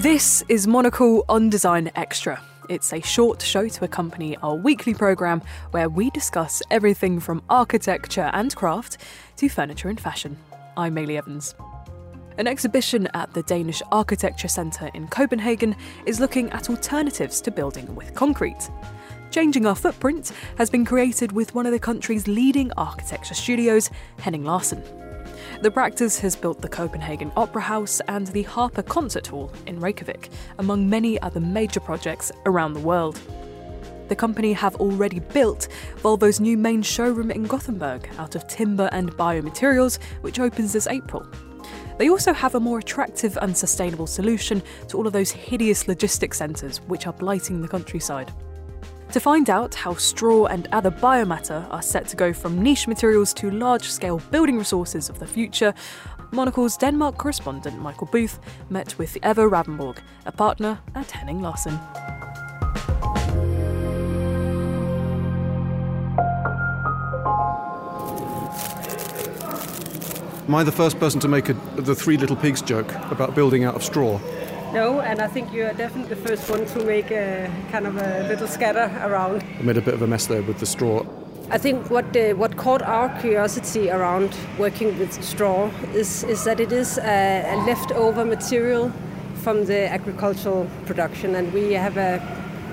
This is Monocle on Design Extra. It's a short show to accompany our weekly programme where we discuss everything from architecture and craft to furniture and fashion. I'm Maylie Evans. An exhibition at the Danish Architecture Centre in Copenhagen is looking at alternatives to building with concrete. Changing Our Footprint has been created with one of the country's leading architecture studios, Henning Larsen. The practice has built the Copenhagen Opera House and the Harpa Concert Hall in Reykjavik, among many other major projects around the world. The company have already built Volvo's new main showroom in Gothenburg out of timber and biomaterials, which opens this April. They also have a more attractive and sustainable solution to all of those hideous logistics centres which are blighting the countryside. To find out how straw and other biomatter are set to go from niche materials to large scale building resources of the future, Monocle's Denmark correspondent Michael Booth met with Eva Ravnborg, a partner at Henning Larsen. Am I the first person to make a, the three little pigs joke about building out of straw? No, and I think you are definitely the first one to make a kind of a little scatter around. I made a bit of a mess there with the straw. I think what uh, what caught our curiosity around working with straw is is that it is a, a leftover material from the agricultural production, and we have a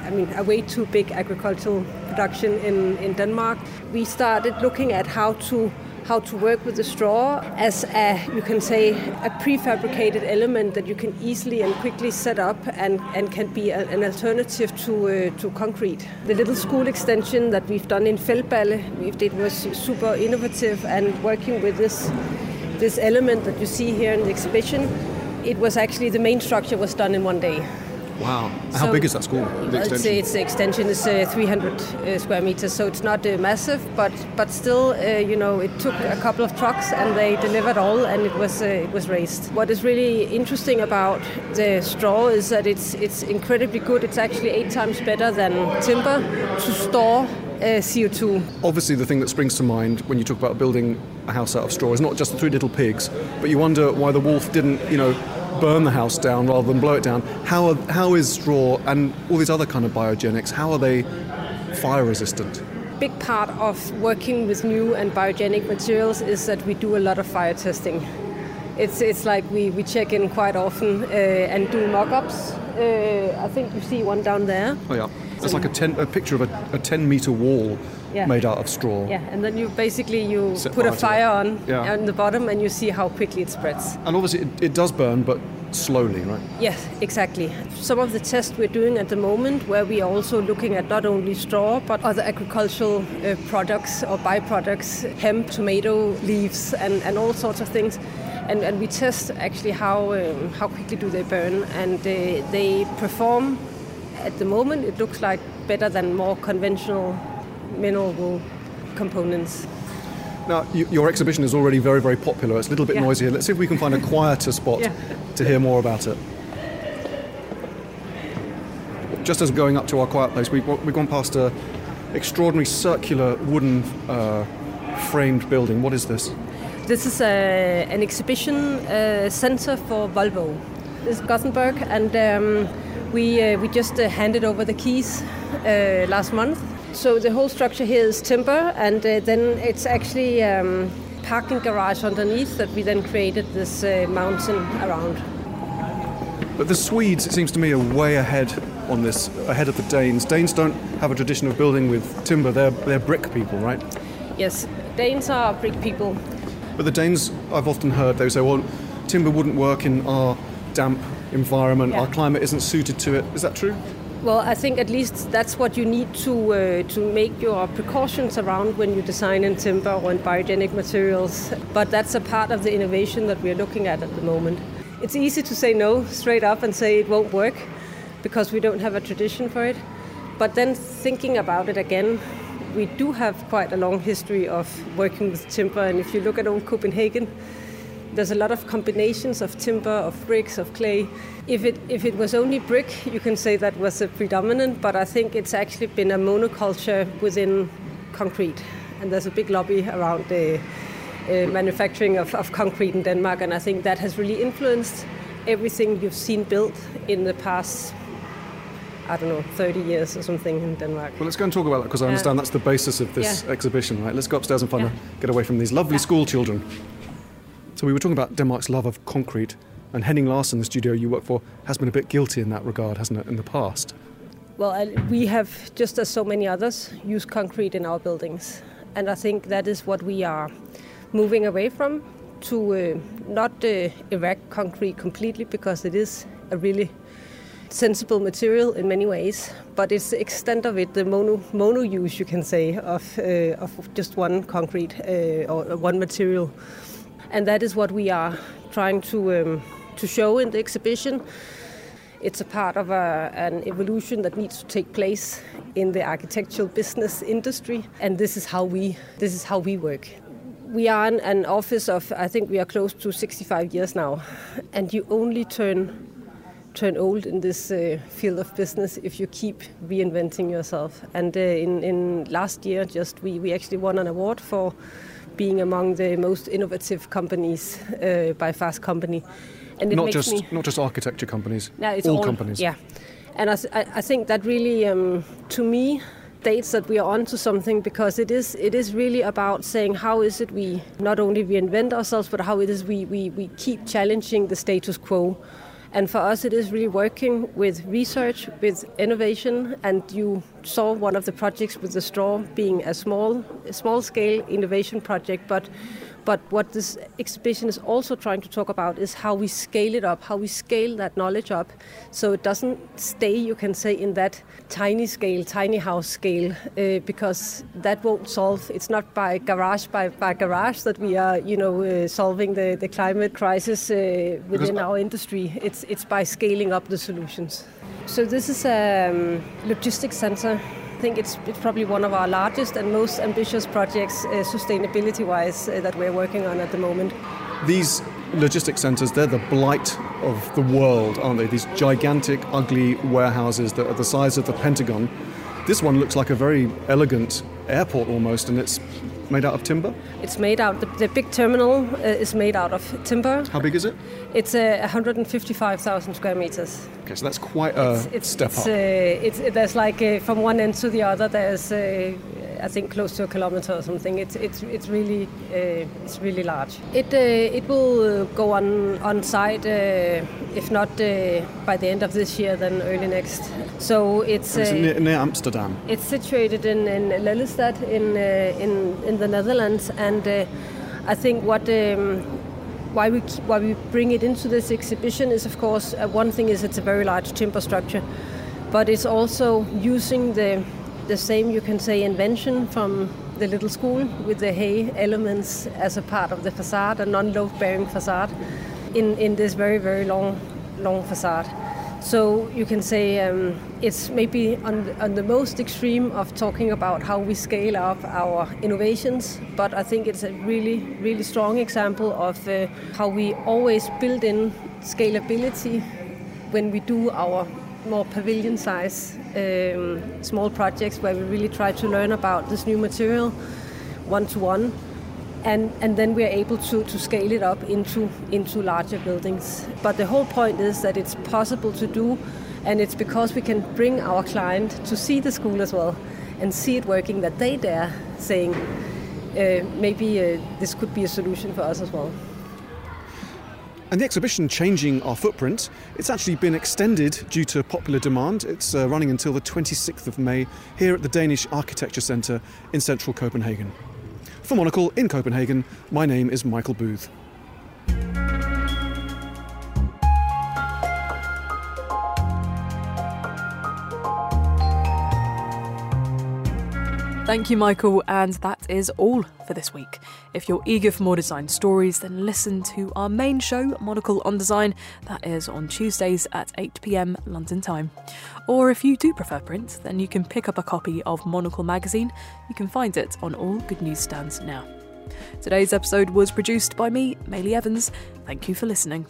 I mean, a way too big agricultural production in, in Denmark. We started looking at how to how to work with the straw as a, you can say, a prefabricated element that you can easily and quickly set up and, and can be a, an alternative to, uh, to concrete. The little school extension that we've done in Feldballe, it was super innovative and working with this, this element that you see here in the exhibition, it was actually the main structure was done in one day. Wow. How big is that school? The extension? It's, the extension is uh, 300 uh, square meters, so it's not uh, massive, but but still, uh, you know, it took a couple of trucks and they delivered all, and it was uh, it was raised. What is really interesting about the straw is that it's it's incredibly good. It's actually eight times better than timber to store uh, CO2. Obviously, the thing that springs to mind when you talk about building a house out of straw is not just the three little pigs, but you wonder why the wolf didn't, you know, burn the house down rather than blow it down. How, are, how is straw and all these other kind of biogenics, how are they fire resistant? Big part of working with new and biogenic materials is that we do a lot of fire testing. It's, it's like we, we check in quite often uh, and do mock-ups. Uh, I think you see one down there. Oh yeah, it's like a, ten, a picture of a, a 10 meter wall yeah. made out of straw. Yeah, and then you basically you Set put a fire on yeah. on the bottom and you see how quickly it spreads. And obviously it, it does burn, but slowly, right? Yes, exactly. Some of the tests we're doing at the moment, where we are also looking at not only straw but other agricultural uh, products or byproducts, hemp, tomato leaves, and, and all sorts of things. And, and we test actually how um, how quickly do they burn, and uh, they perform. At the moment, it looks like better than more conventional mineral components. Now, you, your exhibition is already very, very popular. It's a little bit yeah. noisy here. Let's see if we can find a quieter spot yeah. to hear more about it. Just as going up to our quiet place, we've, we've gone past an extraordinary circular wooden uh, framed building. What is this? This is a, an exhibition uh, center for Volvo. This is Gothenburg, and um, we, uh, we just uh, handed over the keys uh, last month so the whole structure here is timber, and uh, then it's actually um, parking garage underneath that we then created this uh, mountain around. But the Swedes, it seems to me, are way ahead on this, ahead of the Danes. Danes don't have a tradition of building with timber. They're they're brick people, right? Yes, Danes are brick people. But the Danes, I've often heard, they say, well, timber wouldn't work in our damp environment. Yeah. Our climate isn't suited to it. Is that true? Well, I think at least that's what you need to uh, to make your precautions around when you design in timber or in biogenic materials. But that's a part of the innovation that we're looking at at the moment. It's easy to say no straight up and say it won't work because we don't have a tradition for it. But then thinking about it again, we do have quite a long history of working with timber. And if you look at old Copenhagen, there's a lot of combinations of timber, of bricks, of clay. If it if it was only brick, you can say that was a predominant, but I think it's actually been a monoculture within concrete, and there's a big lobby around the uh, manufacturing of, of concrete in Denmark, and I think that has really influenced everything you've seen built in the past I don't know, 30 years or something in Denmark. Well, let's go and talk about that because I understand that's the basis of this Yeah. exhibition, right? Let's go upstairs and find Yeah. a, get away from these lovely Yeah. school children. So we were talking about Denmark's love of concrete, and Henning Larsen, the studio you work for, has been a bit guilty in that regard, hasn't it, in the past? Well, we have, just as so many others, used concrete in our buildings. And I think that is what we are moving away from to uh, not uh, erect concrete completely because it is a really sensible material in many ways, but it's the extent of it, the mono, mono use, you can say, of, uh, of just one concrete uh, or one material. And that is what we are trying to, um, to show in the exhibition. It's a part of a, an evolution that needs to take place in the architectural business industry, and this is how we, this is how we work. We are an, an office of, I think we are close to 65 years now, and you only turn turn old in this uh, field of business if you keep reinventing yourself. And uh, in, in last year, just we, we actually won an award for being among the most innovative companies uh, by Fast Company. And it Not makes just me, not just architecture companies, no, it's all, all, companies. Yeah, and I, I I think that really, um, to me, dates that we are onto something because it is it is really about saying how is it we not only reinvent ourselves but how it is we, we, we keep challenging the status quo. And for us, it is really working with research, with innovation, and you saw one of the projects with the straw being a small, small scale innovation project, but but what this exhibition is also trying to talk about is how we scale it up, how we scale that knowledge up so it doesn't stay, you can say, in that tiny scale, tiny house scale, uh, because that won't solve. It's not by garage by, by garage that we are, you know, uh, solving the, the climate crisis uh, within Because- our industry. It's, it's by scaling up the solutions. So this is a um, logistics center. I think it's, it's probably one of our largest and most ambitious projects, uh, sustainability-wise, uh, that we're working on at the moment. These logistics centres, they're the blight of the world, aren't they? These gigantic, ugly warehouses that are the size of the Pentagon. This one looks like a very elegant airport almost, and it's made out of timber. It's made out. The, the big terminal uh, is made out of timber. How big is it? It's uh, 155,000 square meters. Okay, so that's quite a step it's, up. Uh, it's, there's like uh, from one end to the other. There's uh, I think close to a kilometer or something. It's it's it's really uh, it's really large. It uh, it will uh, go on on site uh, if not uh, by the end of this year, then early next. So it's it's uh, near, near Amsterdam. it's situated in, in Lelystad in, uh, in, in the Netherlands, and uh, I think what um, why we keep, why we bring it into this exhibition is, of course, uh, one thing is it's a very large timber structure, but it's also using the the same you can say invention from the little school with the hay elements as a part of the facade, a non-load bearing facade, in in this very very long long facade. So you can say um, it's maybe on the, on the most extreme of talking about how we scale up our innovations, but I think it's a really, really strong example of uh, how we always build in scalability when we do our more pavilion size um, small projects where we really try to learn about this new material one to one and and then we are able to, to scale it up into into larger buildings. But the whole point is that it's possible to do, and it's because we can bring our client to see the school as well, and see it working that they dare saying uh, maybe uh, this could be a solution for us as well. And the exhibition changing our footprint, it's actually been extended due to popular demand. It's uh, running until the 26th of May here at the Danish Architecture Centre in central Copenhagen. For Monocle in Copenhagen, my name is Michael Booth. Thank you, Michael, and that is all for this week. If you're eager for more design stories, then listen to our main show, Monocle on Design, that is on Tuesdays at 8 pm London time. Or if you do prefer print, then you can pick up a copy of Monocle magazine. You can find it on all good newsstands now. Today's episode was produced by me, Maylie Evans. Thank you for listening.